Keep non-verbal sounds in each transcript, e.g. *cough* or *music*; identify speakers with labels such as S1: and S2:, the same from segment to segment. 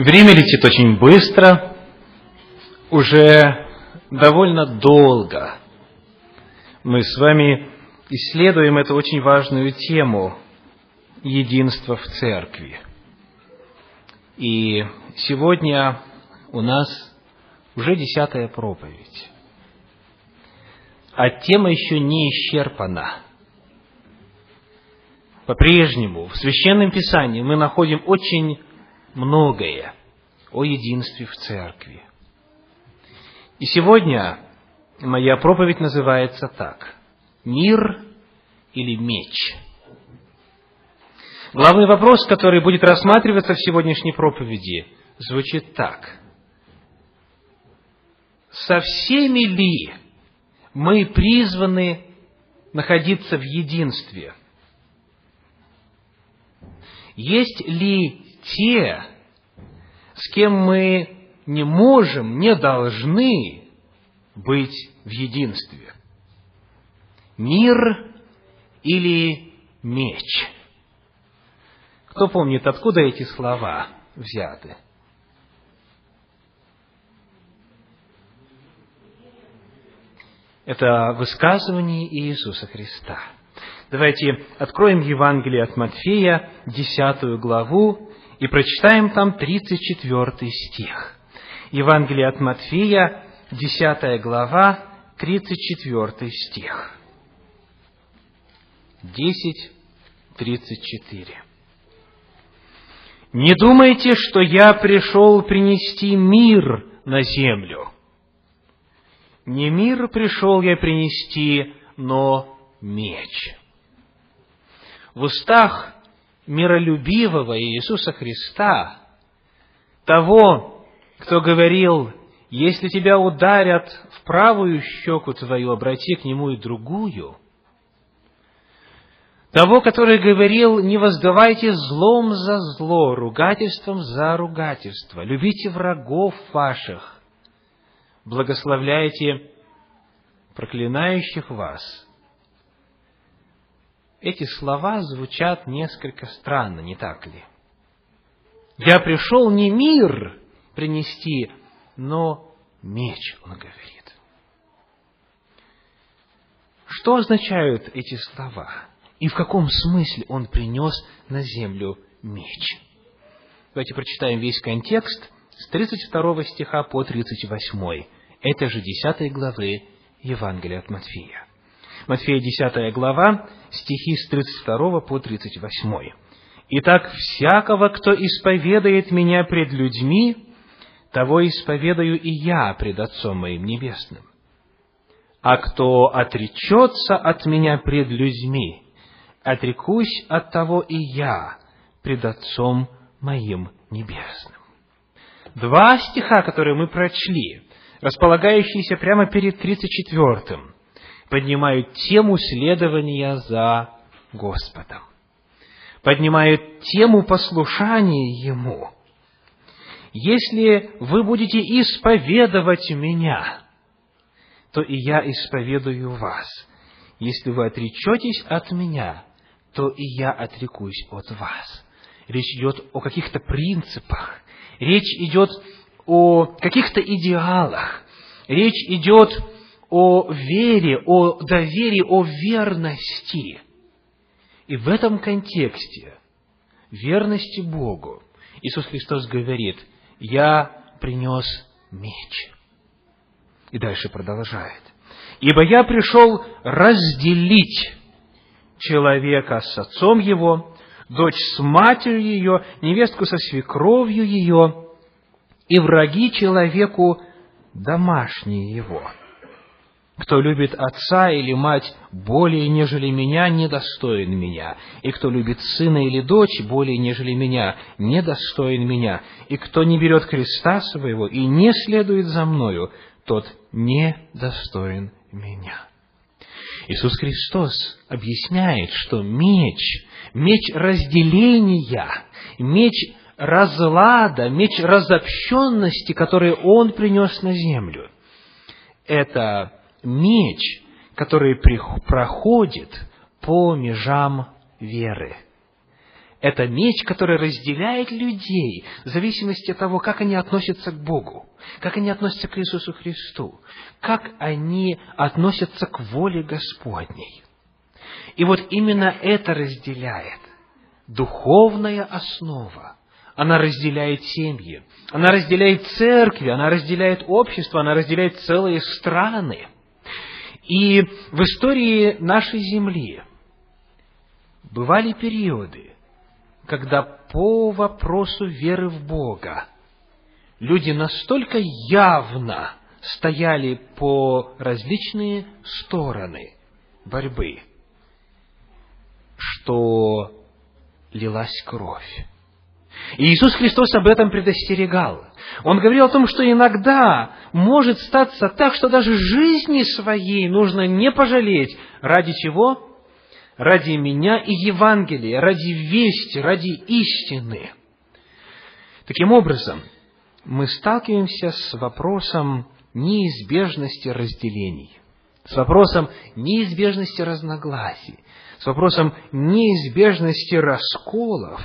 S1: Время летит очень быстро, уже довольно долго. Мы с вами исследуем эту очень важную тему единства в церкви. И сегодня у нас уже десятая проповедь. А тема еще не исчерпана. По-прежнему в Священном Писании мы находим очень многое о единстве в церкви. И сегодня моя проповедь называется так. Мир или меч? Главный вопрос, который будет рассматриваться в сегодняшней проповеди, звучит так. Со всеми ли мы призваны находиться в единстве? Есть ли те, с кем мы не можем, не должны быть в единстве. Мир или меч? Кто помнит, откуда эти слова взяты? Это высказывание Иисуса Христа. Давайте откроем Евангелие от Матфея, десятую главу, и прочитаем там 34 стих. Евангелие от Матфея, 10 глава, 34 стих. 10, 34. «Не думайте, что я пришел принести мир на землю. Не мир пришел я принести, но меч». В устах миролюбивого Иисуса Христа, того, кто говорил, если тебя ударят в правую щеку твою, обрати к нему и другую, того, который говорил, не воздавайте злом за зло, ругательством за ругательство, любите врагов ваших, благословляйте проклинающих вас – эти слова звучат несколько странно, не так ли? Я пришел не мир принести, но меч, он говорит. Что означают эти слова? И в каком смысле он принес на землю меч? Давайте прочитаем весь контекст с 32 стиха по 38. Это же 10 главы Евангелия от Матфея. Матфея 10 глава, стихи с 32 по 38. «Итак, всякого, кто исповедает Меня пред людьми, того исповедаю и Я пред Отцом Моим Небесным. А кто отречется от Меня пред людьми, отрекусь от того и Я пред Отцом Моим Небесным». Два стиха, которые мы прочли, располагающиеся прямо перед 34 поднимают тему следования за Господом, поднимают тему послушания Ему. Если вы будете исповедовать Меня, то и я исповедую вас. Если вы отречетесь от Меня, то и я отрекусь от вас. Речь идет о каких-то принципах, речь идет о каких-то идеалах, речь идет о вере, о доверии, о верности. И в этом контексте верности Богу Иисус Христос говорит, «Я принес меч». И дальше продолжает. «Ибо я пришел разделить человека с отцом его, дочь с матерью ее, невестку со свекровью ее, и враги человеку домашние его». Кто любит отца или мать более, нежели меня, недостоин меня. И кто любит сына или дочь более, нежели меня, недостоин меня. И кто не берет креста своего и не следует за мною, тот недостоин меня. Иисус Христос объясняет, что меч, меч разделения, меч разлада, меч разобщенности, который Он принес на землю, это меч, который проходит по межам веры. Это меч, который разделяет людей в зависимости от того, как они относятся к Богу, как они относятся к Иисусу Христу, как они относятся к воле Господней. И вот именно это разделяет духовная основа. Она разделяет семьи, она разделяет церкви, она разделяет общество, она разделяет целые страны. И в истории нашей земли бывали периоды, когда по вопросу веры в Бога люди настолько явно стояли по различные стороны борьбы, что лилась кровь. И Иисус Христос об этом предостерегал. Он говорил о том, что иногда может статься так, что даже жизни своей нужно не пожалеть. Ради чего? ради меня и Евангелия, ради вести, ради истины. Таким образом, мы сталкиваемся с вопросом неизбежности разделений, с вопросом неизбежности разногласий, с вопросом неизбежности расколов,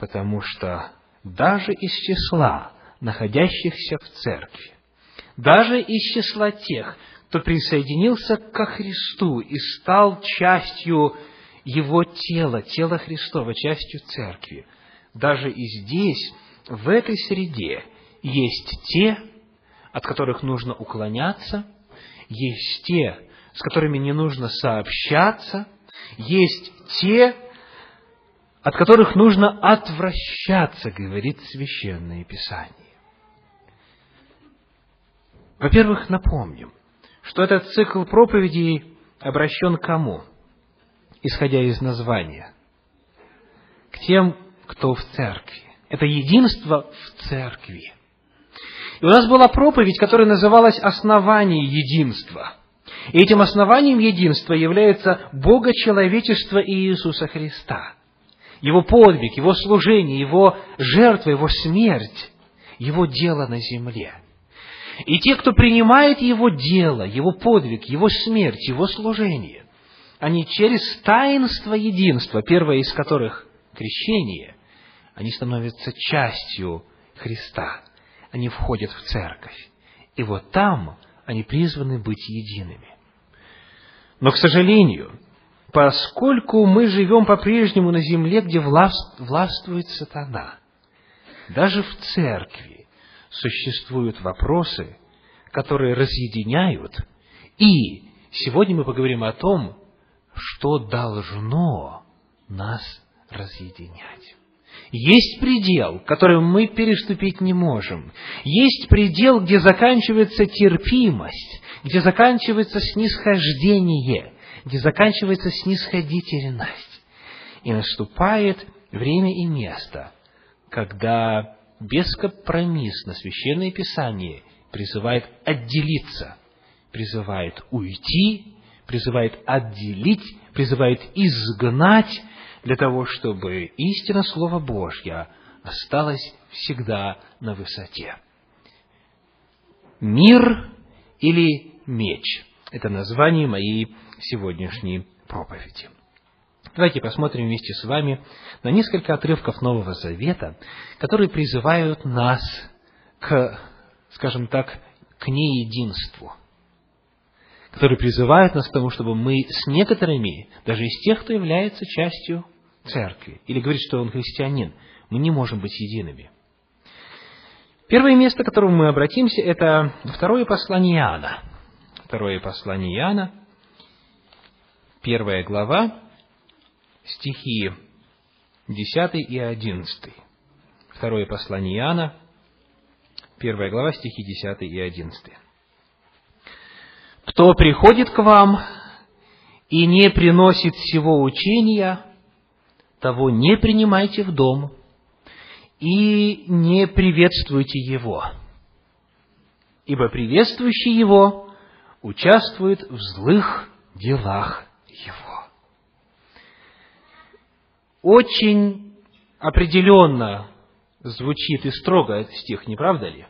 S1: потому что даже из числа находящихся в церкви, даже из числа тех, кто присоединился ко Христу и стал частью Его тела, тела Христова, частью Церкви. Даже и здесь, в этой среде, есть те, от которых нужно уклоняться, есть те, с которыми не нужно сообщаться, есть те, от которых нужно отвращаться, говорит Священное Писание. Во-первых, напомним, что этот цикл проповедей обращен к кому? Исходя из названия. К тем, кто в церкви. Это единство в церкви. И у нас была проповедь, которая называлась «Основание единства». И этим основанием единства является Богочеловечество Иисуса Христа. Его подвиг, Его служение, Его жертва, Его смерть, Его дело на земле – и те, кто принимает Его дело, Его подвиг, Его смерть, Его служение, они через таинство единства, первое из которых – крещение, они становятся частью Христа. Они входят в церковь. И вот там они призваны быть едиными. Но, к сожалению, поскольку мы живем по-прежнему на земле, где властвует сатана, даже в церкви существуют вопросы, которые разъединяют, и сегодня мы поговорим о том, что должно нас разъединять. Есть предел, который мы переступить не можем. Есть предел, где заканчивается терпимость, где заканчивается снисхождение, где заканчивается снисходительность. И наступает время и место, когда бескомпромиссно Священное Писание призывает отделиться, призывает уйти, призывает отделить, призывает изгнать, для того, чтобы истина Слова Божья осталась всегда на высоте. Мир или меч – это название моей сегодняшней проповеди. Давайте посмотрим вместе с вами на несколько отрывков Нового Завета, которые призывают нас к, скажем так, к неединству, которые призывают нас к тому, чтобы мы с некоторыми, даже из тех, кто является частью церкви, или говорит, что он христианин, мы не можем быть едиными. Первое место, к которому мы обратимся, это второе послание Иоанна. Второе послание Иоанна, первая глава, стихи 10 и 11. Второе послание Иоанна, первая глава, стихи 10 и 11. «Кто приходит к вам и не приносит всего учения, того не принимайте в дом и не приветствуйте его, ибо приветствующий его участвует в злых делах его» очень определенно звучит и строго этот стих, не правда ли?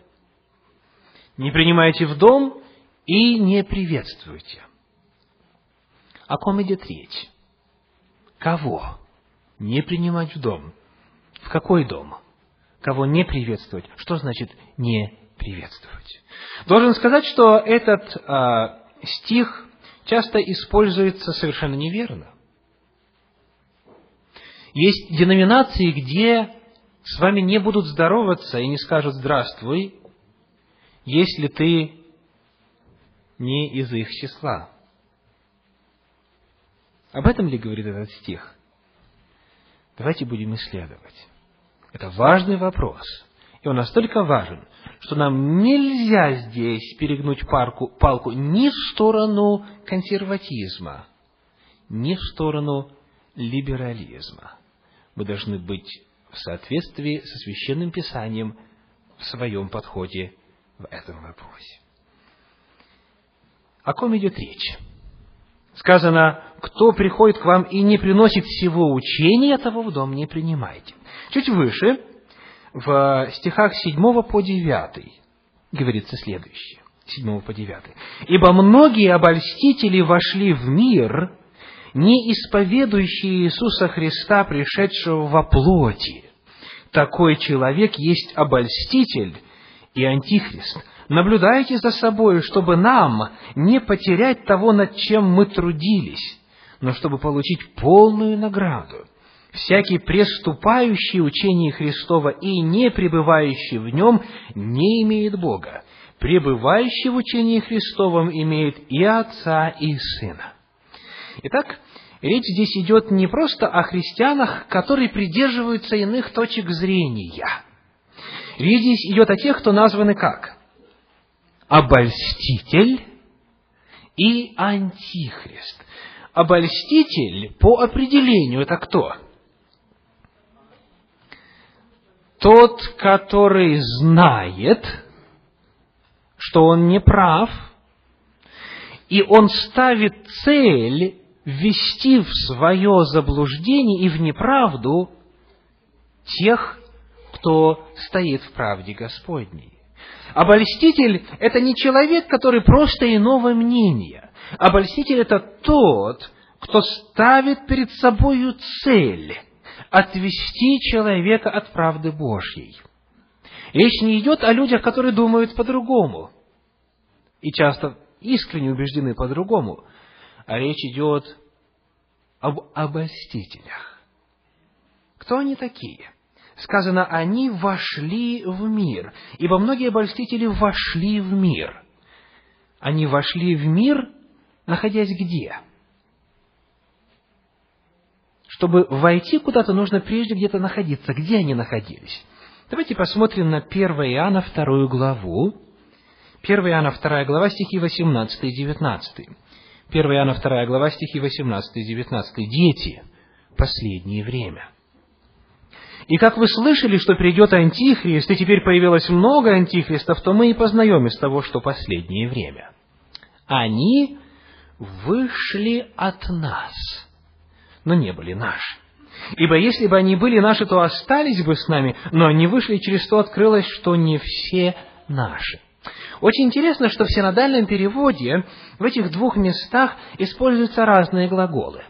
S1: Не принимайте в дом и не приветствуйте. О ком идет речь? Кого не принимать в дом. В какой дом? Кого не приветствовать? Что значит не приветствовать? Должен сказать, что этот а, стих часто используется совершенно неверно. Есть деноминации, где с вами не будут здороваться и не скажут «здравствуй», если ты не из их числа. Об этом ли говорит этот стих? Давайте будем исследовать. Это важный вопрос. И он настолько важен, что нам нельзя здесь перегнуть парку, палку ни в сторону консерватизма, ни в сторону либерализма. Мы должны быть в соответствии со священным писанием в своем подходе в этом вопросе. О ком идет речь? Сказано, кто приходит к вам и не приносит всего учения, того в дом не принимайте. Чуть выше, в стихах 7 по 9, говорится следующее. 7 по 9. «Ибо многие обольстители вошли в мир, не исповедующие Иисуса Христа, пришедшего во плоти. Такой человек есть обольститель и антихрист. Наблюдайте за собой, чтобы нам не потерять того, над чем мы трудились, но чтобы получить полную награду. Всякий преступающий учение Христова и не пребывающий в нем не имеет Бога. Пребывающий в учении Христовом имеет и Отца, и Сына. Итак, речь здесь идет не просто о христианах, которые придерживаются иных точек зрения. Речь здесь идет о тех, кто названы как? Обольститель и антихрист. Обольститель по определению это кто? Тот, который знает, что он не прав, и он ставит цель ввести в свое заблуждение и в неправду тех, кто стоит в правде Господней. Обольститель – это не человек, который просто иного мнения. Обольститель – это тот, кто ставит перед собою цель отвести человека от правды Божьей. Речь не идет о людях, которые думают по-другому и часто искренне убеждены по-другому, а речь идет об обольстителях. Кто они такие? Сказано, они вошли в мир, ибо многие обольстители вошли в мир. Они вошли в мир, находясь где? Чтобы войти куда-то, нужно прежде где-то находиться. Где они находились? Давайте посмотрим на 1 Иоанна 2 главу. 1 Иоанна 2 глава, стихи 18 и 19. 1 Иоанна 2 глава, стихи 18 и 19. Дети, последнее время. И как вы слышали, что придет Антихрист, и теперь появилось много Антихристов, то мы и познаем из того, что последнее время. Они вышли от нас, но не были наши. Ибо если бы они были наши, то остались бы с нами, но они вышли, через то открылось, что не все наши. Очень интересно, что в синодальном переводе в этих двух местах используются разные глаголы.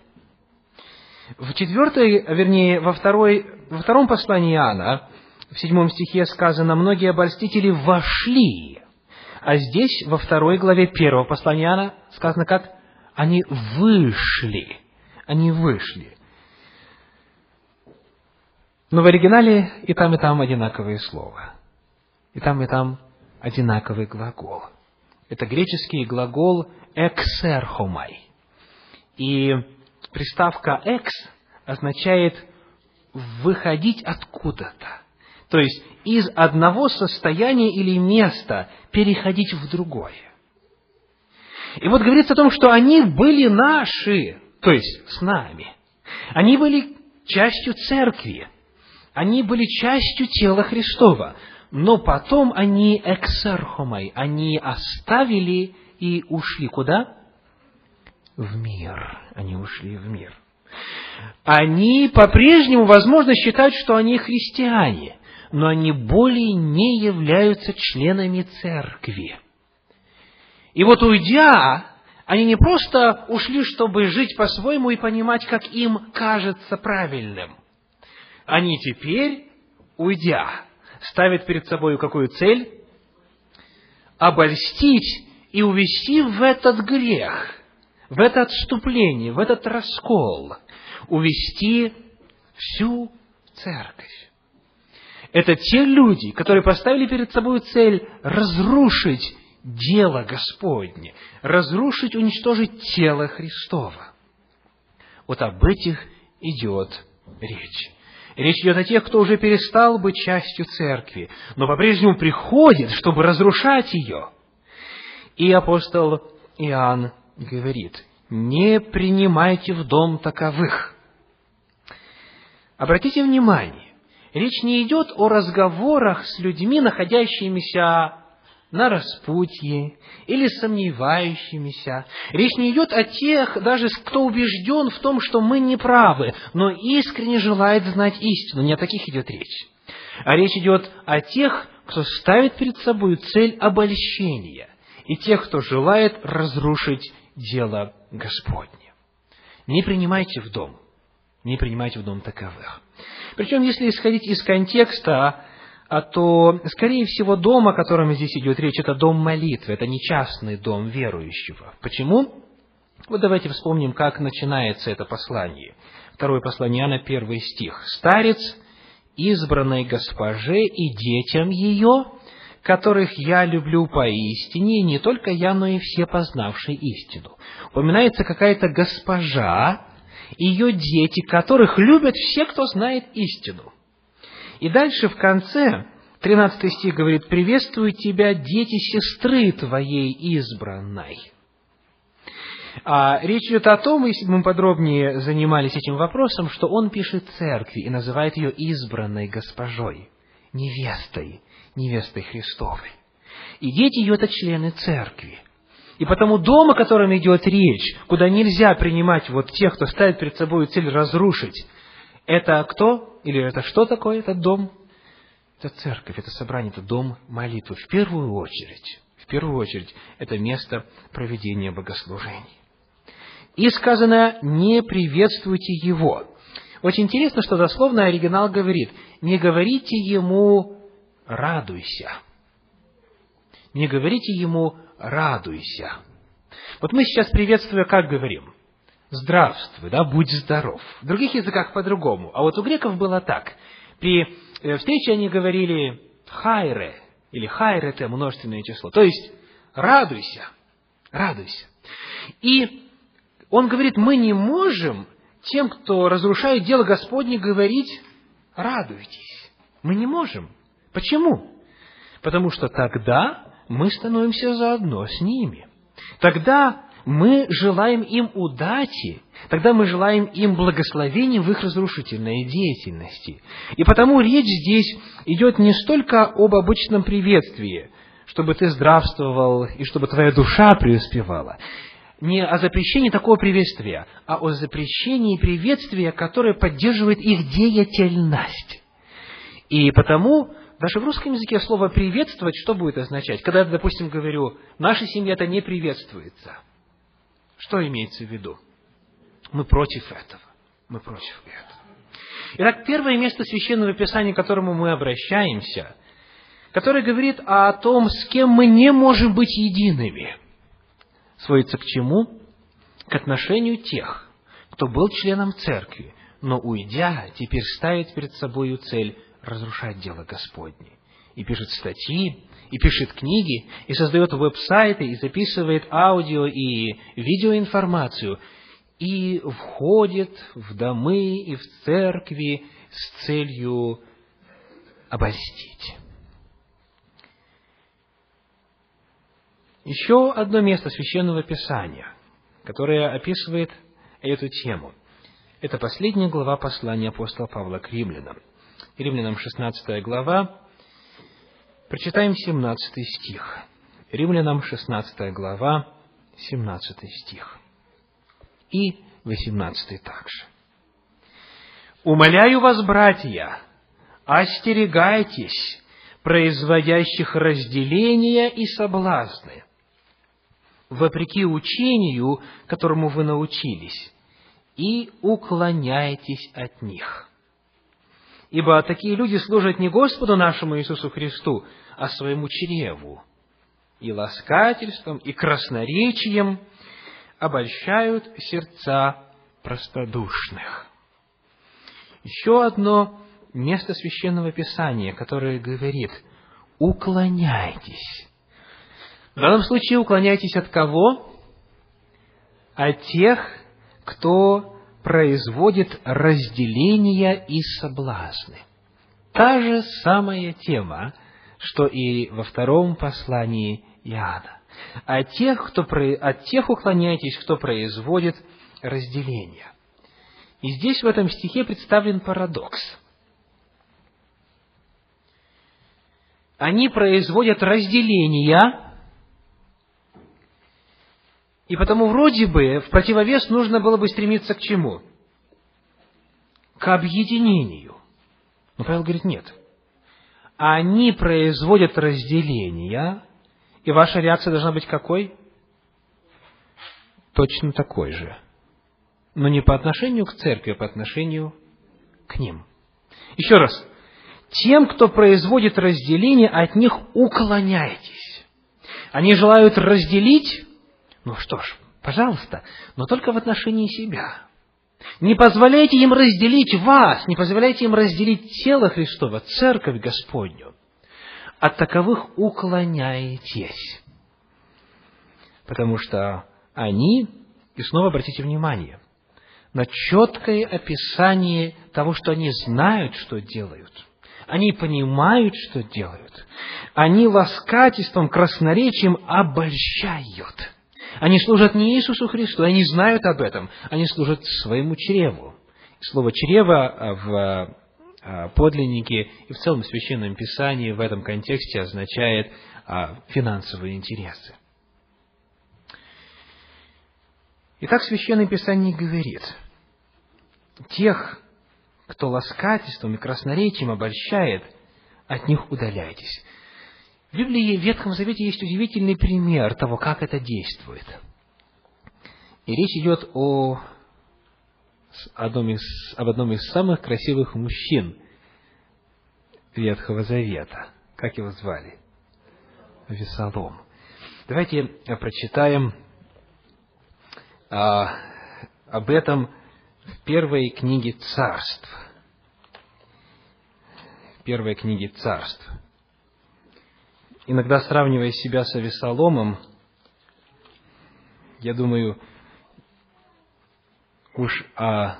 S1: В четвертой, вернее, во, второй, во втором послании Иоанна, в седьмом стихе сказано, многие обольстители вошли. А здесь, во второй главе первого послания Иоанна, сказано как? Они вышли. Они вышли. Но в оригинале и там, и там одинаковые слова. И там, и там одинаковый глагол. Это греческий глагол «эксерхомай». И приставка «экс» означает «выходить откуда-то». То есть, из одного состояния или места переходить в другое. И вот говорится о том, что они были наши, то есть с нами. Они были частью церкви. Они были частью тела Христова но потом они эксерхомой, они оставили и ушли куда? В мир. Они ушли в мир. Они по-прежнему, возможно, считают, что они христиане, но они более не являются членами церкви. И вот уйдя, они не просто ушли, чтобы жить по-своему и понимать, как им кажется правильным – они теперь, уйдя, ставят перед собой какую цель? Обольстить и увести в этот грех, в это отступление, в этот раскол, увести всю церковь. Это те люди, которые поставили перед собой цель разрушить дело Господне, разрушить, уничтожить тело Христова. Вот об этих идет речь. Речь идет о тех, кто уже перестал быть частью церкви, но по-прежнему приходит, чтобы разрушать ее. И апостол Иоанн говорит, не принимайте в дом таковых. Обратите внимание, речь не идет о разговорах с людьми, находящимися на распутье или сомневающимися. Речь не идет о тех, даже кто убежден в том, что мы не правы, но искренне желает знать истину. Не о таких идет речь. А речь идет о тех, кто ставит перед собой цель обольщения, и тех, кто желает разрушить дело Господне. Не принимайте в дом, не принимайте в дом таковых. Причем, если исходить из контекста, а то, скорее всего, дом, о котором здесь идет речь, это дом молитвы, это не частный дом верующего. Почему? Вот давайте вспомним, как начинается это послание. Второе послание Иоанна, первый стих. «Старец, избранной госпоже и детям ее, которых я люблю поистине, и не только я, но и все познавшие истину». Упоминается какая-то госпожа, ее дети, которых любят все, кто знает истину. И дальше в конце, 13 стих говорит, «Приветствую тебя, дети сестры твоей избранной». А речь идет о том, если бы мы подробнее занимались этим вопросом, что он пишет церкви и называет ее избранной госпожой, невестой, невестой Христовой. И дети ее – это члены церкви. И потому дом, о котором идет речь, куда нельзя принимать вот тех, кто ставит перед собой цель разрушить, это кто? Или это что такое этот дом? Это церковь, это собрание, это дом молитвы. В первую очередь, в первую очередь, это место проведения богослужений. И сказано, не приветствуйте его. Очень интересно, что дословно оригинал говорит, не говорите ему радуйся. Не говорите ему радуйся. Вот мы сейчас приветствуя как говорим? Здравствуй, да, будь здоров. В других языках по-другому. А вот у греков было так. При э, встрече они говорили хайре, или хайре это множественное число. То есть, радуйся, радуйся. И он говорит, мы не можем тем, кто разрушает дело Господне, говорить радуйтесь. Мы не можем. Почему? Потому что тогда мы становимся заодно с ними. Тогда мы желаем им удачи, тогда мы желаем им благословения в их разрушительной деятельности. И потому речь здесь идет не столько об обычном приветствии, чтобы ты здравствовал и чтобы твоя душа преуспевала, не о запрещении такого приветствия, а о запрещении приветствия, которое поддерживает их деятельность. И потому даже в русском языке слово «приветствовать» что будет означать? Когда я, допустим, говорю, в нашей семье это не приветствуется – что имеется в виду? Мы против этого. Мы против этого. Итак, первое место Священного Писания, к которому мы обращаемся, которое говорит о том, с кем мы не можем быть едиными, сводится к чему? К отношению тех, кто был членом церкви, но, уйдя, теперь ставит перед собой цель разрушать дело Господне. И пишет статьи, и пишет книги, и создает веб-сайты, и записывает аудио и видеоинформацию, и входит в домы и в церкви с целью обольстить. Еще одно место Священного Писания, которое описывает эту тему. Это последняя глава послания апостола Павла к римлянам. Римлянам 16 глава, Прочитаем 17 стих. Римлянам 16 глава, 17 стих. И 18 также. «Умоляю вас, братья, остерегайтесь производящих разделения и соблазны, вопреки учению, которому вы научились, и уклоняйтесь от них. Ибо такие люди служат не Господу нашему Иисусу Христу, а своему чреву, и ласкательством, и красноречием обольщают сердца простодушных. Еще одно место Священного Писания, которое говорит, уклоняйтесь. В данном случае уклоняйтесь от кого? От тех, кто производит разделения и соблазны. Та же самая тема, что и во втором послании Иоанна. От тех, кто, от тех уклоняйтесь, кто производит разделения. И здесь в этом стихе представлен парадокс. Они производят разделения, и потому вроде бы в противовес нужно было бы стремиться к чему? К объединению. Но Павел говорит, нет. Они производят разделения, и ваша реакция должна быть какой? Точно такой же. Но не по отношению к церкви, а по отношению к ним. Еще раз. Тем, кто производит разделение, от них уклоняйтесь. Они желают разделить ну что ж, пожалуйста, но только в отношении себя. Не позволяйте им разделить вас, не позволяйте им разделить тело Христова, церковь Господню. От таковых уклоняетесь. Потому что они, и снова обратите внимание, на четкое описание того, что они знают, что делают. Они понимают, что делают. Они ласкательством, красноречием обольщают. Они служат не Иисусу Христу, они знают об этом, они служат своему чреву. Слово «чрево» в а, подлиннике и в целом Священном Писании в этом контексте означает финансовые интересы. Итак, Священное Писание говорит, тех, кто ласкательством и красноречием обольщает, от них удаляйтесь. В Библии в Ветхом Завете есть удивительный пример того, как это действует. И речь идет о одном из, об одном из самых красивых мужчин Ветхого Завета. Как его звали? Весолом. Давайте прочитаем а, об этом в первой книге царств. Первой книге царств иногда сравнивая себя с Авесоломом, я думаю, уж а,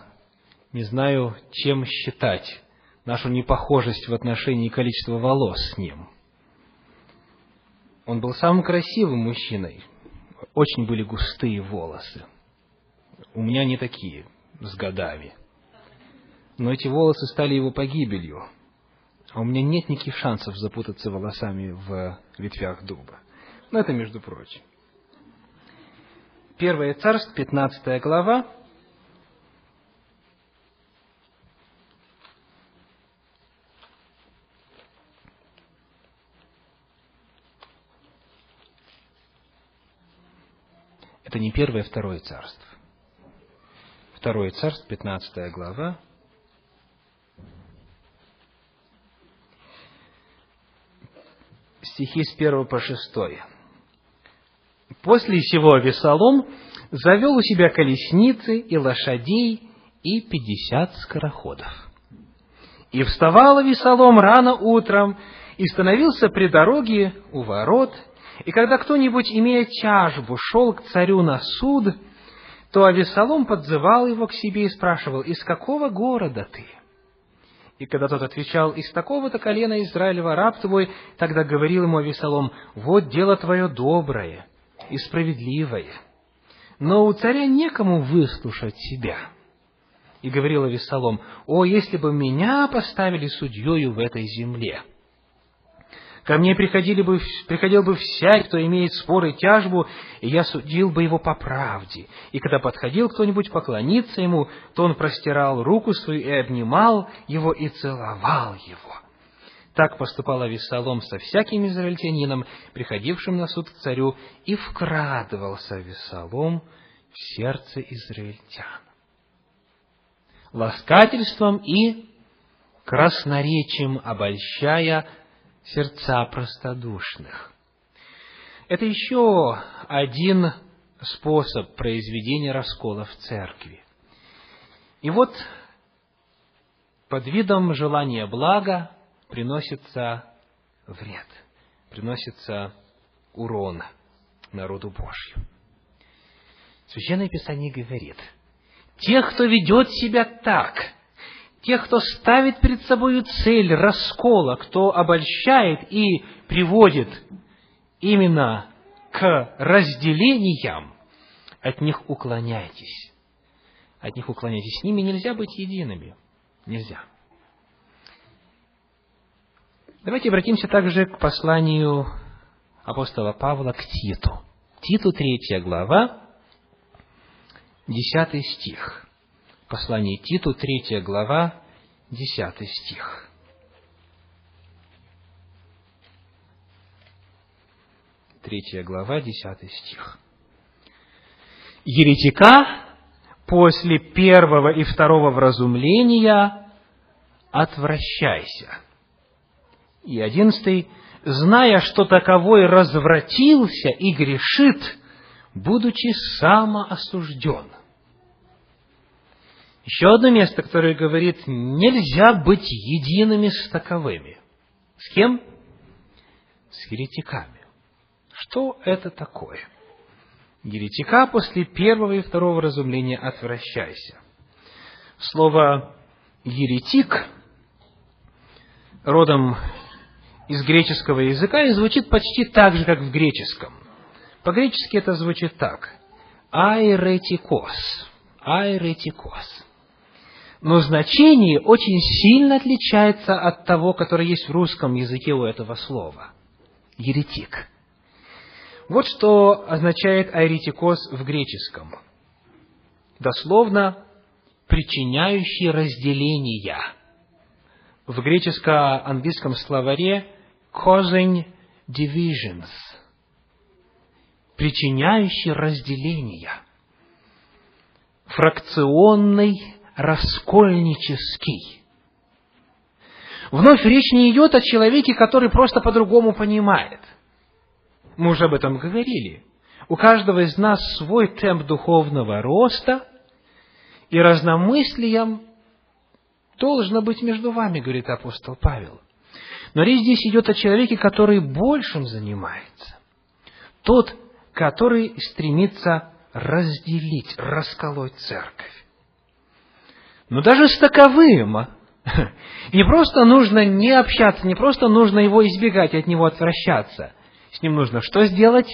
S1: не знаю, чем считать нашу непохожесть в отношении количества волос с ним. Он был самым красивым мужчиной. Очень были густые волосы. У меня не такие, с годами. Но эти волосы стали его погибелью – а у меня нет никаких шансов запутаться волосами в ветвях дуба. Но это между прочим. Первое царство, 15 глава, Это не первое, второе царство. Второе царство, 15 глава, стихи с 1 по 6. После сего Весолом завел у себя колесницы и лошадей и пятьдесят скороходов. И вставал Весолом рано утром и становился при дороге у ворот, и когда кто-нибудь, имея тяжбу, шел к царю на суд, то Авесолом подзывал его к себе и спрашивал, «Из какого города ты?» И когда тот отвечал, «Из такого-то колена Израилева раб твой», тогда говорил ему Авесолом, «Вот дело твое доброе и справедливое, но у царя некому выслушать себя». И говорил Авесолом, «О, если бы меня поставили судьею в этой земле!» Ко мне приходили бы, приходил бы всякий, кто имеет спор и тяжбу, и я судил бы его по правде. И когда подходил кто-нибудь поклониться ему, то он простирал руку свою и обнимал его и целовал его. Так поступал Авессалом со всяким израильтянином, приходившим на суд к царю, и вкрадывался Авессалом в сердце израильтян. Ласкательством и красноречием обольщая сердца простодушных. Это еще один способ произведения раскола в церкви. И вот под видом желания блага приносится вред, приносится урон народу Божью. Священное Писание говорит, тех, кто ведет себя так, тех, кто ставит перед собой цель раскола, кто обольщает и приводит именно к разделениям, от них уклоняйтесь. От них уклоняйтесь. С ними нельзя быть едиными. Нельзя. Давайте обратимся также к посланию апостола Павла к Титу. Титу, третья глава, десятый стих. Послание Титу, третья глава, десятый стих. Третья глава, десятый стих. Еретика после первого и второго вразумления отвращайся. И одиннадцатый, зная, что таковой развратился и грешит, будучи самоосужден. Еще одно место, которое говорит, нельзя быть едиными с таковыми. С кем? С еретиками. Что это такое? Еретика после первого и второго разумления отвращайся. Слово еретик родом из греческого языка и звучит почти так же, как в греческом. По-гречески это звучит так. Айретикос. Айретикос. Но значение очень сильно отличается от того, которое есть в русском языке у этого слова. Еретик. Вот что означает айретикос в греческом. Дословно, причиняющий разделения. В греческо-английском словаре causing divisions. Причиняющий разделения. Фракционный, раскольнический. Вновь речь не идет о человеке, который просто по-другому понимает – мы уже об этом говорили. У каждого из нас свой темп духовного роста, и разномыслием должно быть между вами, говорит апостол Павел. Но речь здесь идет о человеке, который большим занимается. Тот, который стремится разделить, расколоть церковь. Но даже с таковым *laughs* не просто нужно не общаться, не просто нужно его избегать, от него отвращаться. С ним нужно что сделать?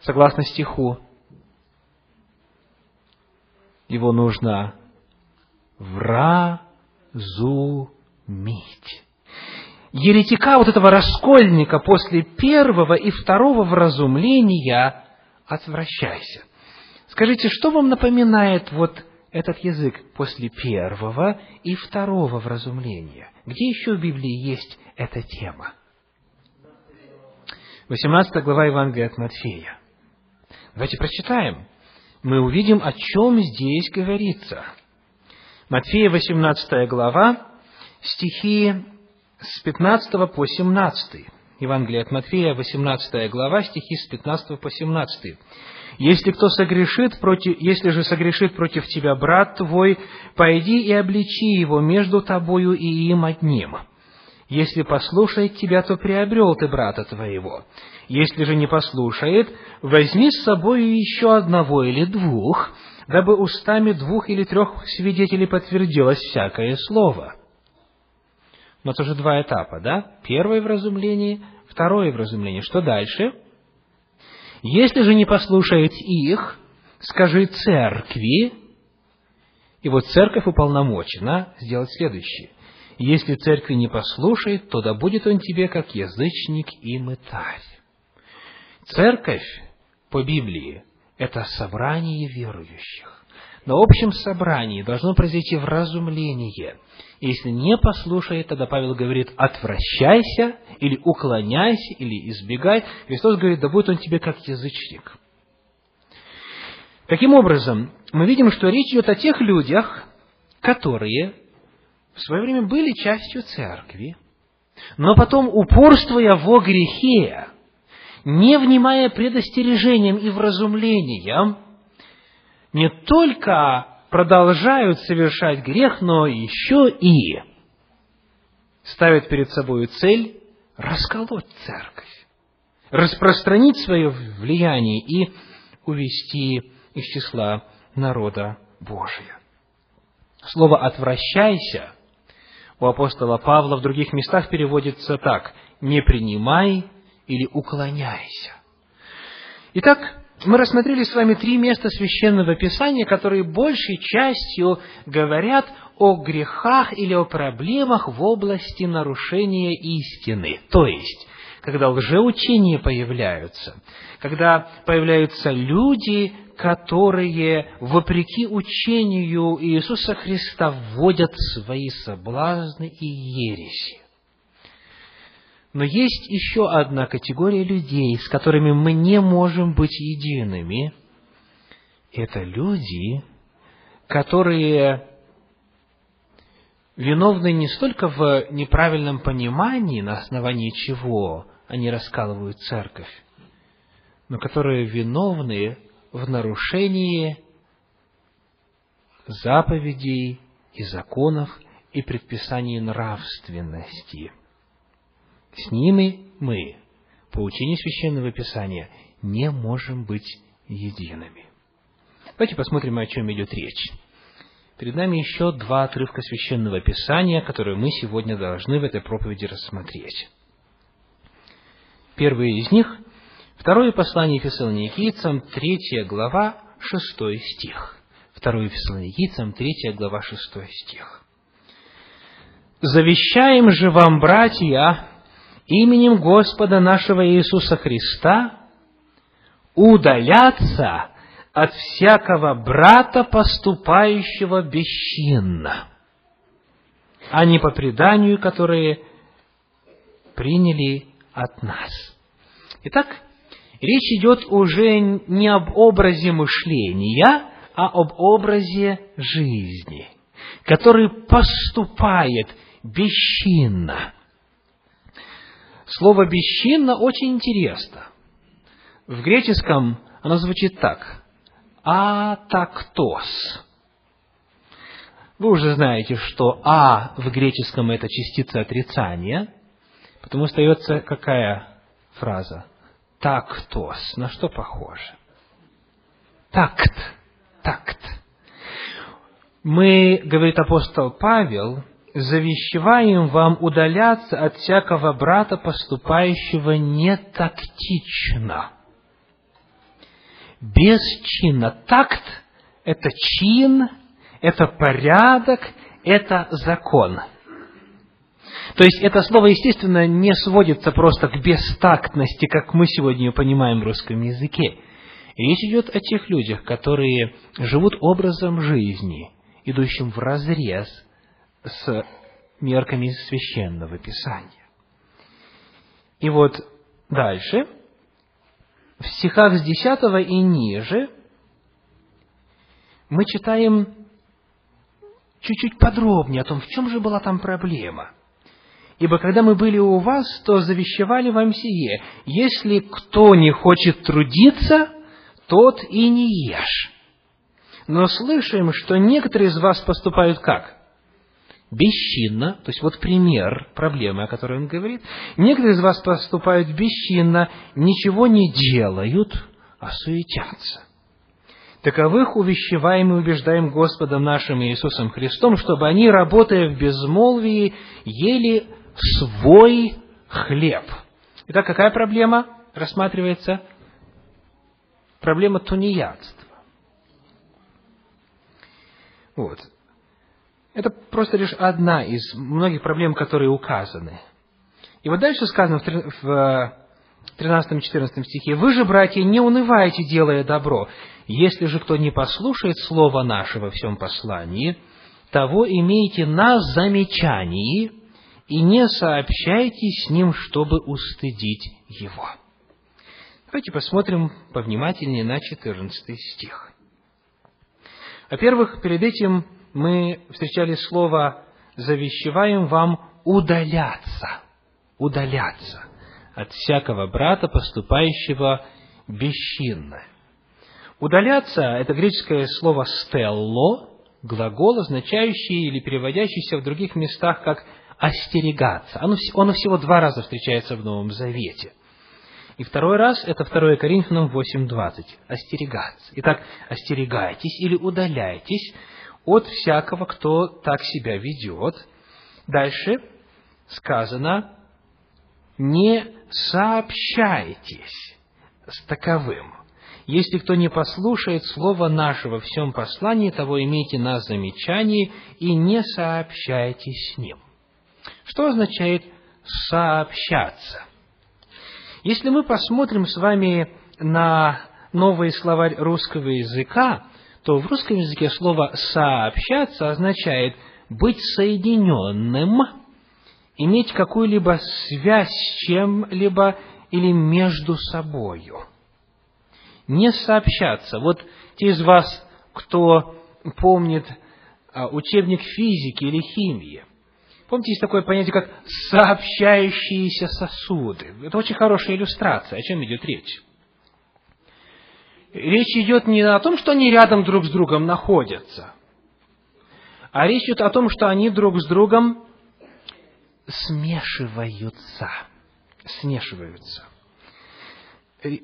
S1: Согласно стиху. Его нужно вразумить. Еретика, вот этого раскольника после первого и второго вразумления отвращайся. Скажите, что вам напоминает вот этот язык после первого и второго вразумления? Где еще в Библии есть эта тема? 18 глава Евангелия от Матфея. Давайте прочитаем. Мы увидим, о чем здесь говорится. Матфея, 18 глава, стихи с 15 по 17. Евангелие от Матфея, 18 глава, стихи с 15 по 17. «Если кто согрешит против, если же согрешит против тебя брат твой, пойди и обличи его между тобою и им одним. Если послушает тебя, то приобрел ты брата твоего. Если же не послушает, возьми с собой еще одного или двух, дабы устами двух или трех свидетелей подтвердилось всякое слово. Но это же два этапа, да? Первое в разумлении, второе в разумлении. Что дальше? Если же не послушает их, скажи церкви, и вот церковь уполномочена сделать следующее. Если церкви не послушает, то да будет он тебе как язычник и мытарь. Церковь по Библии – это собрание верующих. На общем собрании должно произойти вразумление. Если не послушает, тогда Павел говорит, отвращайся, или уклоняйся, или избегай. Христос говорит, да будет он тебе как язычник. Таким образом, мы видим, что речь идет о тех людях, которые в свое время были частью церкви, но потом, упорствуя во грехе, не внимая предостережениям и вразумлениям, не только продолжают совершать грех, но еще и ставят перед собой цель расколоть церковь, распространить свое влияние и увести из числа народа Божия. Слово «отвращайся» у апостола Павла в других местах переводится так «не принимай или уклоняйся». Итак, мы рассмотрели с вами три места Священного Писания, которые большей частью говорят о грехах или о проблемах в области нарушения истины. То есть, когда лжеучения появляются, когда появляются люди, которые, вопреки учению Иисуса Христа, вводят свои соблазны и ереси. Но есть еще одна категория людей, с которыми мы не можем быть едиными. Это люди, которые виновны не столько в неправильном понимании, на основании чего они раскалывают церковь, но которые виновны в нарушении заповедей и законов и предписаний нравственности. С ними мы, по учению Священного Писания, не можем быть едиными. Давайте посмотрим, о чем идет речь. Перед нами еще два отрывка Священного Писания, которые мы сегодня должны в этой проповеди рассмотреть. Первый из них – второе послание Фессалоникийцам, третья глава, шестой стих. Второе Фессалоникийцам, третья глава, шестой стих. «Завещаем же вам, братья, именем Господа нашего Иисуса Христа удаляться от всякого брата, поступающего бесчинно, а не по преданию, которые приняли от нас. Итак, речь идет уже не об образе мышления, а об образе жизни, который поступает бесчинно. Слово «бесчинно» очень интересно. В греческом оно звучит так атактос. Вы уже знаете, что а в греческом это частица отрицания, потому остается какая фраза? Тактос. На что похоже? Такт. Такт. Мы, говорит апостол Павел, завещеваем вам удаляться от всякого брата, поступающего нетактично бесчинно. Такт – это чин, это порядок, это закон. То есть это слово, естественно, не сводится просто к бестактности, как мы сегодня ее понимаем в русском языке. Речь идет о тех людях, которые живут образом жизни, идущим в разрез с мерками священного писания. И вот дальше – в стихах с 10 и ниже мы читаем чуть-чуть подробнее о том, в чем же была там проблема. Ибо когда мы были у вас, то завещевали вам сие, если кто не хочет трудиться, тот и не ешь. Но слышим, что некоторые из вас поступают как? Бесчинно, то есть вот пример проблемы, о которой он говорит, некоторые из вас поступают бесчинно, ничего не делают, а суетятся. Таковых увещеваем и убеждаем Господом нашим Иисусом Христом, чтобы они, работая в безмолвии, ели свой хлеб. Итак, какая проблема рассматривается? Проблема тунеядства. Вот. Это просто лишь одна из многих проблем, которые указаны. И вот дальше сказано в 13-14 стихе, «Вы же, братья, не унывайте, делая добро. Если же кто не послушает слова нашего во всем послании, того имейте на замечании и не сообщайте с ним, чтобы устыдить его». Давайте посмотрим повнимательнее на 14 стих. Во-первых, перед этим мы встречали слово завещеваем вам удаляться, удаляться от всякого брата, поступающего бесчинно. Удаляться – это греческое слово «стелло», глагол, означающий или переводящийся в других местах как «остерегаться». Оно, оно всего два раза встречается в Новом Завете. И второй раз – это 2 Коринфянам 8.20. Остерегаться. Итак, остерегайтесь или удаляйтесь от всякого, кто так себя ведет. Дальше сказано, не сообщайтесь с таковым. Если кто не послушает слова нашего в всем послании, того имейте на замечании и не сообщайтесь с ним. Что означает сообщаться? Если мы посмотрим с вами на новый словарь русского языка, то в русском языке слово «сообщаться» означает быть соединенным, иметь какую-либо связь с чем-либо или между собою. Не сообщаться. Вот те из вас, кто помнит а, учебник физики или химии, Помните, есть такое понятие, как сообщающиеся сосуды. Это очень хорошая иллюстрация. О чем идет речь? Речь идет не о том, что они рядом друг с другом находятся, а речь идет о том, что они друг с другом смешиваются. Смешиваются.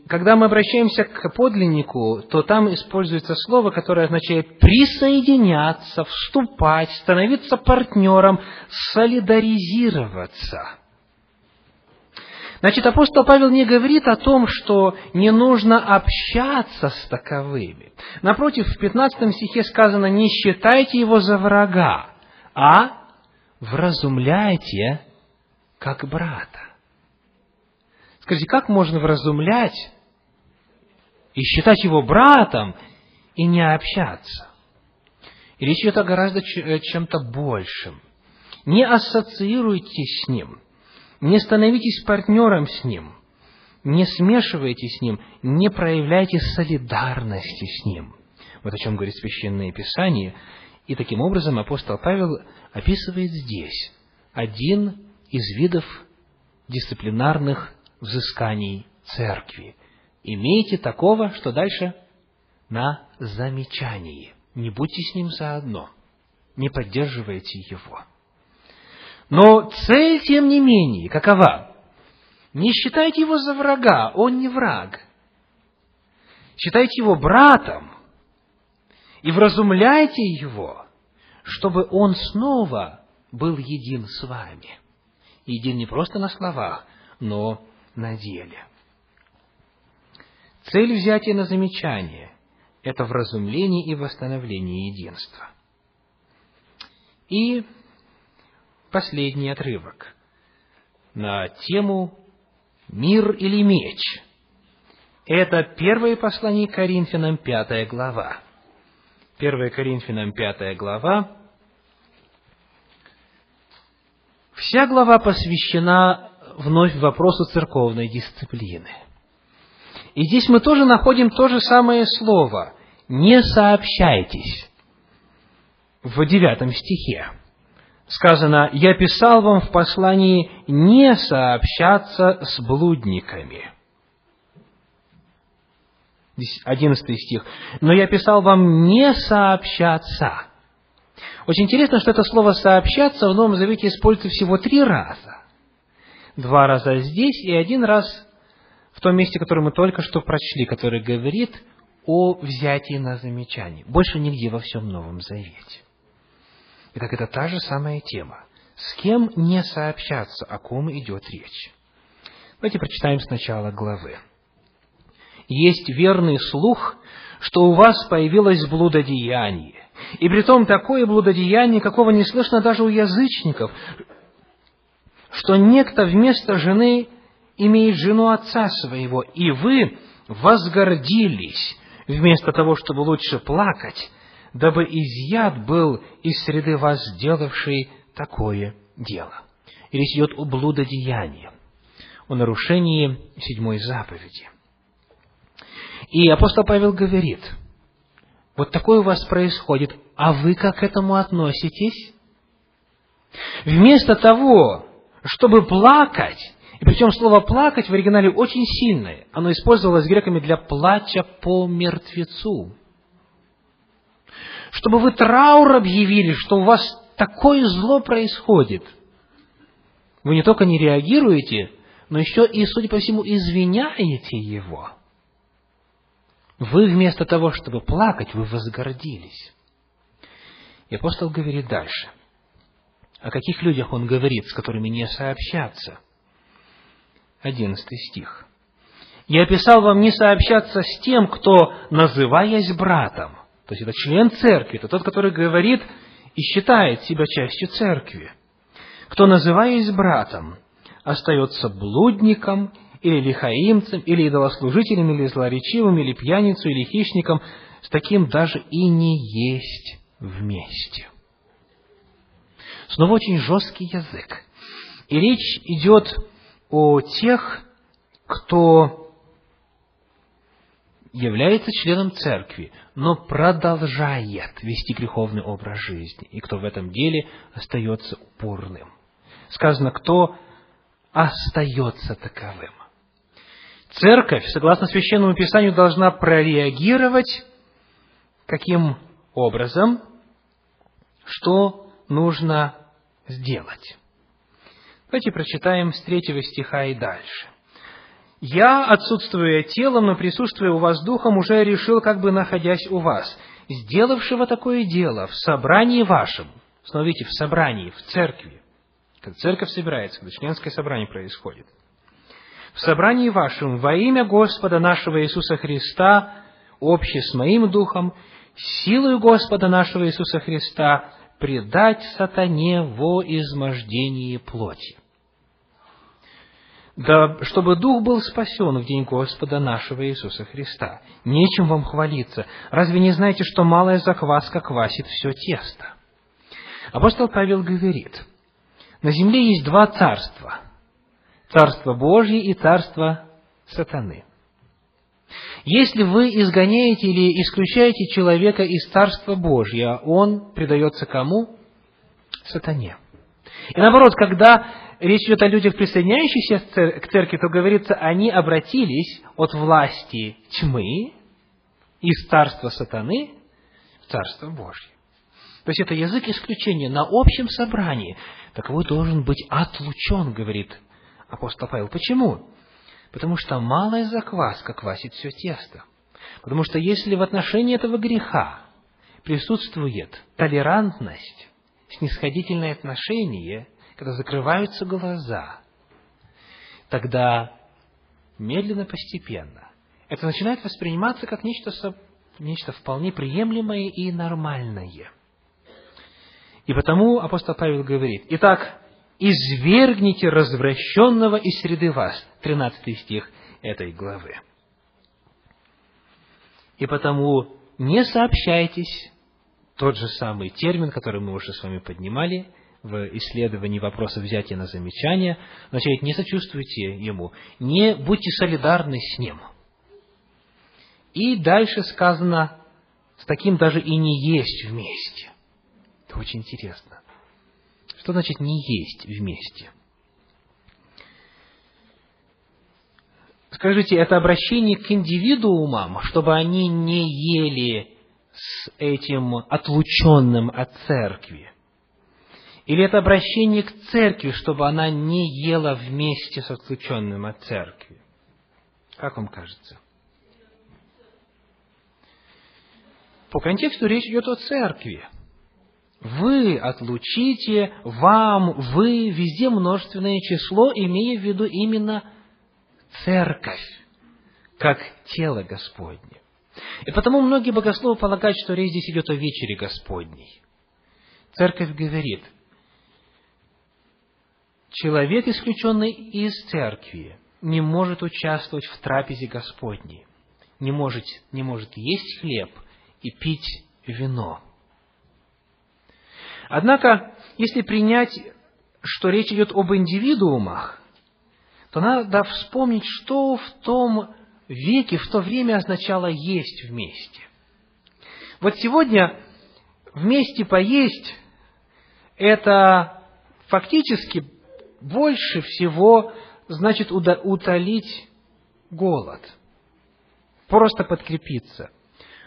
S1: Когда мы обращаемся к подлиннику, то там используется слово, которое означает присоединяться, вступать, становиться партнером, солидаризироваться. Значит, апостол Павел не говорит о том, что не нужно общаться с таковыми. Напротив, в 15 стихе сказано, не считайте его за врага, а вразумляйте как брата. Скажите, как можно вразумлять и считать его братом и не общаться? И речь идет о гораздо э, чем-то большем. Не ассоциируйтесь с ним, не становитесь партнером с ним, не смешивайтесь с ним, не проявляйте солидарности с ним. Вот о чем говорит Священное Писание. И таким образом апостол Павел описывает здесь один из видов дисциплинарных взысканий церкви. Имейте такого, что дальше? На замечании. Не будьте с ним заодно. Не поддерживайте его. Но цель, тем не менее, какова? Не считайте его за врага, он не враг. Считайте его братом и вразумляйте его, чтобы он снова был един с вами. Един не просто на словах, но на деле. Цель взятия на замечание – это вразумление и восстановление единства. И последний отрывок на тему «Мир или меч». Это первое послание Коринфянам, пятая глава. Первая Коринфянам, пятая глава. Вся глава посвящена вновь вопросу церковной дисциплины. И здесь мы тоже находим то же самое слово «не сообщайтесь» в девятом стихе. Сказано, «Я писал вам в послании не сообщаться с блудниками». Одиннадцатый стих. «Но я писал вам не сообщаться». Очень интересно, что это слово «сообщаться» в Новом Завете используется всего три раза два раза здесь и один раз в том месте, которое мы только что прочли, который говорит о взятии на замечание. Больше нигде во всем Новом Завете. Итак, это та же самая тема. С кем не сообщаться, о ком идет речь? Давайте прочитаем сначала главы. Есть верный слух, что у вас появилось блудодеяние, и при том такое блудодеяние, какого не слышно даже у язычников, что некто вместо жены имеет жену отца своего, и вы возгордились, вместо того, чтобы лучше плакать, дабы изъят был из среды вас, делавший такое дело. И речь идет о блудодеянии, о нарушении седьмой заповеди. И апостол Павел говорит, вот такое у вас происходит, а вы как к этому относитесь? Вместо того, чтобы плакать, и причем слово «плакать» в оригинале очень сильное, оно использовалось греками для плача по мертвецу. Чтобы вы траур объявили, что у вас такое зло происходит. Вы не только не реагируете, но еще и, судя по всему, извиняете его. Вы вместо того, чтобы плакать, вы возгордились. И апостол говорит дальше. О каких людях он говорит, с которыми не сообщаться? Одиннадцатый стих. «Я писал вам не сообщаться с тем, кто, называясь братом». То есть это член церкви, это тот, который говорит и считает себя частью церкви. «Кто, называясь братом, остается блудником или лихаимцем, или идолослужителем, или злоречивым, или пьяницей, или хищником, с таким даже и не есть вместе. Снова очень жесткий язык. И речь идет о тех, кто является членом церкви, но продолжает вести греховный образ жизни, и кто в этом деле остается упорным. Сказано, кто остается таковым. Церковь, согласно Священному Писанию, должна прореагировать каким образом, что нужно сделать. Давайте прочитаем с третьего стиха и дальше. «Я, отсутствуя телом, но присутствуя у вас духом, уже решил, как бы находясь у вас, сделавшего такое дело в собрании вашем». Видите, в собрании, в церкви. Когда церковь собирается, когда членское собрание происходит – в собрании вашем во имя Господа нашего Иисуса Христа, обще с моим духом, силою Господа нашего Иисуса Христа, предать сатане во измождении плоти. Да, чтобы дух был спасен в день Господа нашего Иисуса Христа. Нечем вам хвалиться. Разве не знаете, что малая закваска квасит все тесто? Апостол Павел говорит, на земле есть два царства – Царство Божье и Царство сатаны. Если вы изгоняете или исключаете человека из Царства Божьего, он предается кому? Сатане. И наоборот, когда речь идет о людях, присоединяющихся к церкви, то говорится, они обратились от власти тьмы из царства сатаны в царство Божье. То есть это язык исключения на общем собрании. Таковой должен быть отлучен, говорит апостол Павел. Почему? Потому что малая закваска квасит все тесто. Потому что если в отношении этого греха присутствует толерантность, снисходительное отношение, когда закрываются глаза, тогда медленно, постепенно это начинает восприниматься как нечто, нечто вполне приемлемое и нормальное. И потому апостол Павел говорит, итак, извергните развращенного из среды вас. 13 стих этой главы. И потому не сообщайтесь, тот же самый термин, который мы уже с вами поднимали в исследовании вопроса взятия на замечание, означает не сочувствуйте ему, не будьте солидарны с ним. И дальше сказано, с таким даже и не есть вместе. Это очень интересно. Что значит не есть вместе? Скажите, это обращение к индивидуумам, чтобы они не ели с этим отлученным от церкви? Или это обращение к церкви, чтобы она не ела вместе с отлученным от церкви? Как вам кажется? По контексту речь идет о церкви. Вы отлучите, вам, вы, везде множественное число, имея в виду именно церковь, как тело Господне. И потому многие богословы полагают, что речь здесь идет о вечере Господней. Церковь говорит, человек, исключенный из церкви, не может участвовать в трапезе Господней, не может, не может есть хлеб и пить вино – Однако, если принять, что речь идет об индивидуумах, то надо вспомнить, что в том веке, в то время означало есть вместе. Вот сегодня вместе поесть – это фактически больше всего значит утолить голод, просто подкрепиться.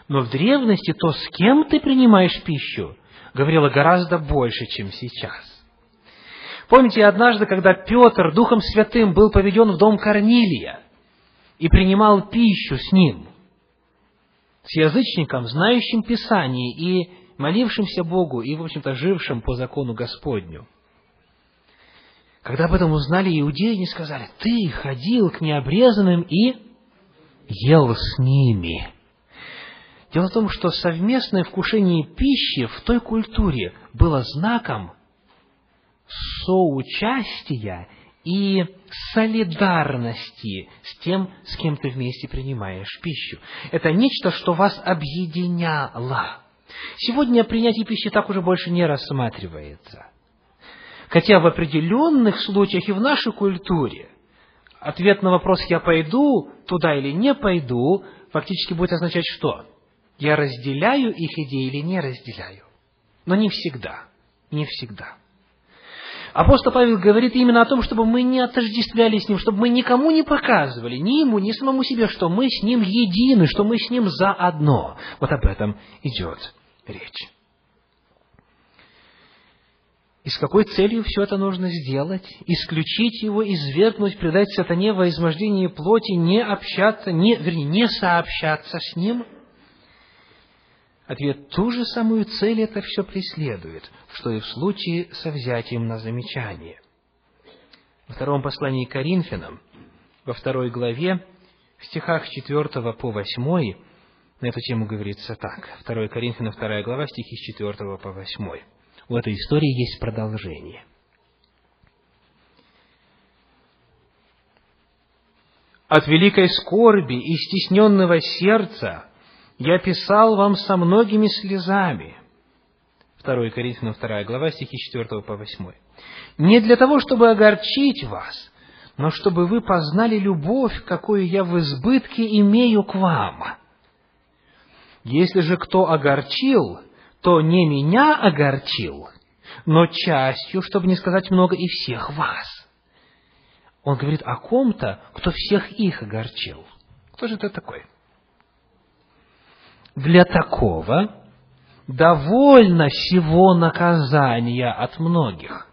S1: Но в древности то, с кем ты принимаешь пищу, говорило гораздо больше, чем сейчас. Помните, однажды, когда Петр Духом Святым был поведен в дом Корнилия и принимал пищу с ним, с язычником, знающим Писание и молившимся Богу, и, в общем-то, жившим по закону Господню. Когда об этом узнали иудеи, они сказали, ты ходил к необрезанным и ел с ними. Дело в том, что совместное вкушение пищи в той культуре было знаком соучастия и солидарности с тем, с кем ты вместе принимаешь пищу. Это нечто, что вас объединяло. Сегодня принятие пищи так уже больше не рассматривается. Хотя в определенных случаях и в нашей культуре ответ на вопрос «я пойду туда или не пойду» фактически будет означать что? Я разделяю их идеи или не разделяю? Но не всегда. Не всегда. Апостол Павел говорит именно о том, чтобы мы не отождествляли с Ним, чтобы мы никому не показывали, ни Ему, ни самому себе, что мы с Ним едины, что мы с Ним заодно. Вот об этом идет речь. И с какой целью все это нужно сделать? Исключить его, извергнуть, предать сатане во измождении плоти, не общаться, не, вернее, не сообщаться с ним? Ответ, ту же самую цель это все преследует, что и в случае со взятием на замечание. Во втором послании к Коринфянам, во второй главе, в стихах с 4 по 8, на эту тему говорится так. 2 Коринфянам, 2 глава, стихи с 4 по 8. У этой истории есть продолжение. От великой скорби и стесненного сердца я писал вам со многими слезами. 2 Коринфянам 2 глава, стихи 4 по 8. Не для того, чтобы огорчить вас, но чтобы вы познали любовь, какую я в избытке имею к вам. Если же кто огорчил, то не меня огорчил, но частью, чтобы не сказать много, и всех вас. Он говорит о ком-то, кто всех их огорчил. Кто же это такой? Для такого довольно всего наказания от многих.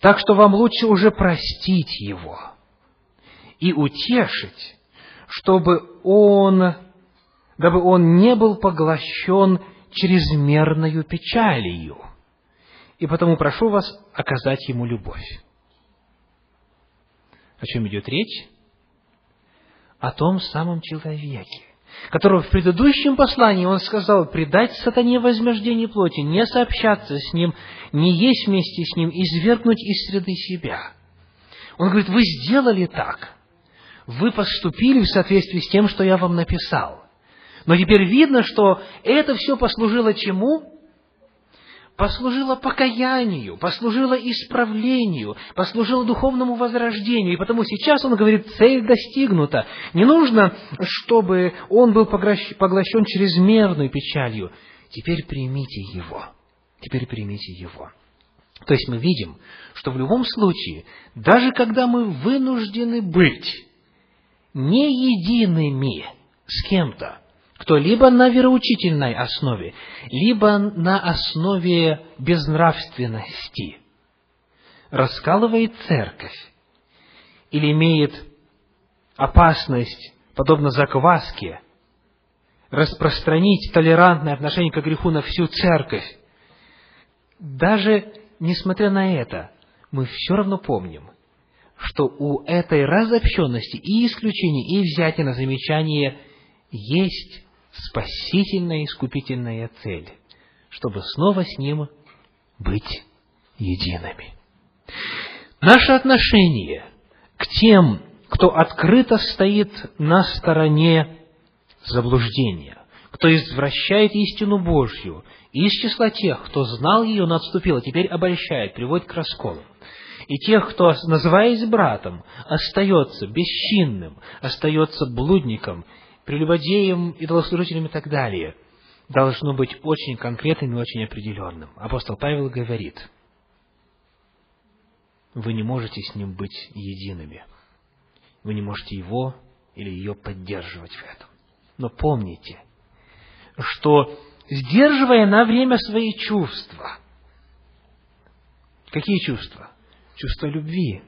S1: Так что вам лучше уже простить его и утешить, чтобы он дабы он не был поглощен чрезмерною печалью. И потому прошу вас оказать ему любовь. О чем идет речь? О том самом человеке, которого в предыдущем послании он сказал предать сатане возмеждение плоти, не сообщаться с ним, не есть вместе с ним, извергнуть из среды себя. Он говорит, вы сделали так, вы поступили в соответствии с тем, что я вам написал. Но теперь видно, что это все послужило чему? Послужило покаянию, послужило исправлению, послужило духовному возрождению. И потому сейчас он говорит, цель достигнута. Не нужно, чтобы он был поглощен чрезмерной печалью. Теперь примите его. Теперь примите его. То есть мы видим, что в любом случае, даже когда мы вынуждены быть не едиными с кем-то, кто либо на вероучительной основе, либо на основе безнравственности. Раскалывает церковь или имеет опасность, подобно закваске, распространить толерантное отношение к греху на всю церковь, даже несмотря на это, мы все равно помним, что у этой разобщенности и исключения, и взятия на замечание есть спасительная искупительная цель, чтобы снова с Ним быть едиными. Наше отношение к тем, кто открыто стоит на стороне заблуждения, кто извращает истину Божью, из числа тех, кто знал ее, но отступил, а теперь обольщает, приводит к расколу, и тех, кто, называясь братом, остается бесчинным, остается блудником прелюбодеем, идолослужителем и так далее, должно быть очень конкретным и очень определенным. Апостол Павел говорит, вы не можете с ним быть едиными. Вы не можете его или ее поддерживать в этом. Но помните, что сдерживая на время свои чувства, какие чувства? Чувство любви,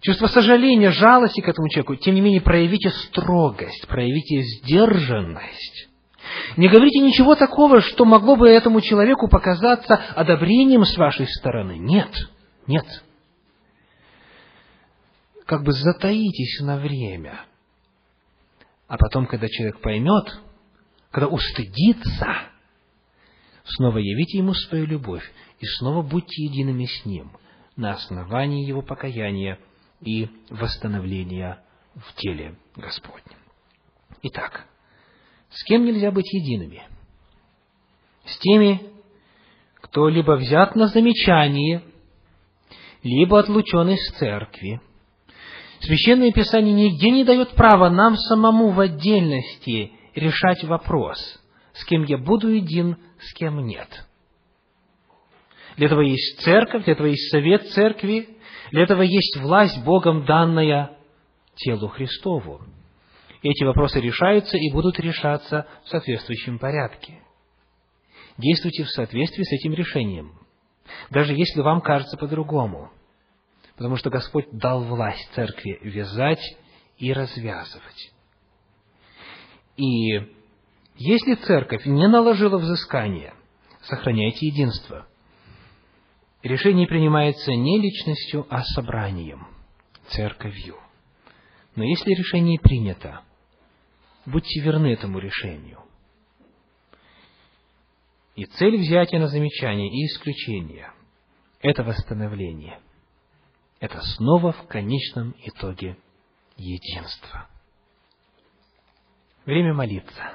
S1: чувство сожаления, жалости к этому человеку, тем не менее проявите строгость, проявите сдержанность. Не говорите ничего такого, что могло бы этому человеку показаться одобрением с вашей стороны. Нет, нет. Как бы затаитесь на время. А потом, когда человек поймет, когда устыдится, снова явите ему свою любовь и снова будьте едиными с ним на основании его покаяния и восстановления в теле Господнем. Итак, с кем нельзя быть едиными? С теми, кто либо взят на замечание, либо отлучен из церкви. Священное Писание нигде не дает права нам самому в отдельности решать вопрос, с кем я буду един, с кем нет. Для этого есть церковь, для этого есть совет церкви, для этого есть власть Богом данная телу Христову. Эти вопросы решаются и будут решаться в соответствующем порядке. Действуйте в соответствии с этим решением, даже если вам кажется по-другому, потому что Господь дал власть церкви вязать и развязывать. И если церковь не наложила взыскание, сохраняйте единство. Решение принимается не личностью, а собранием, церковью. Но если решение принято, будьте верны этому решению. И цель взятия на замечание и исключение – это восстановление. Это снова в конечном итоге единство. Время молиться.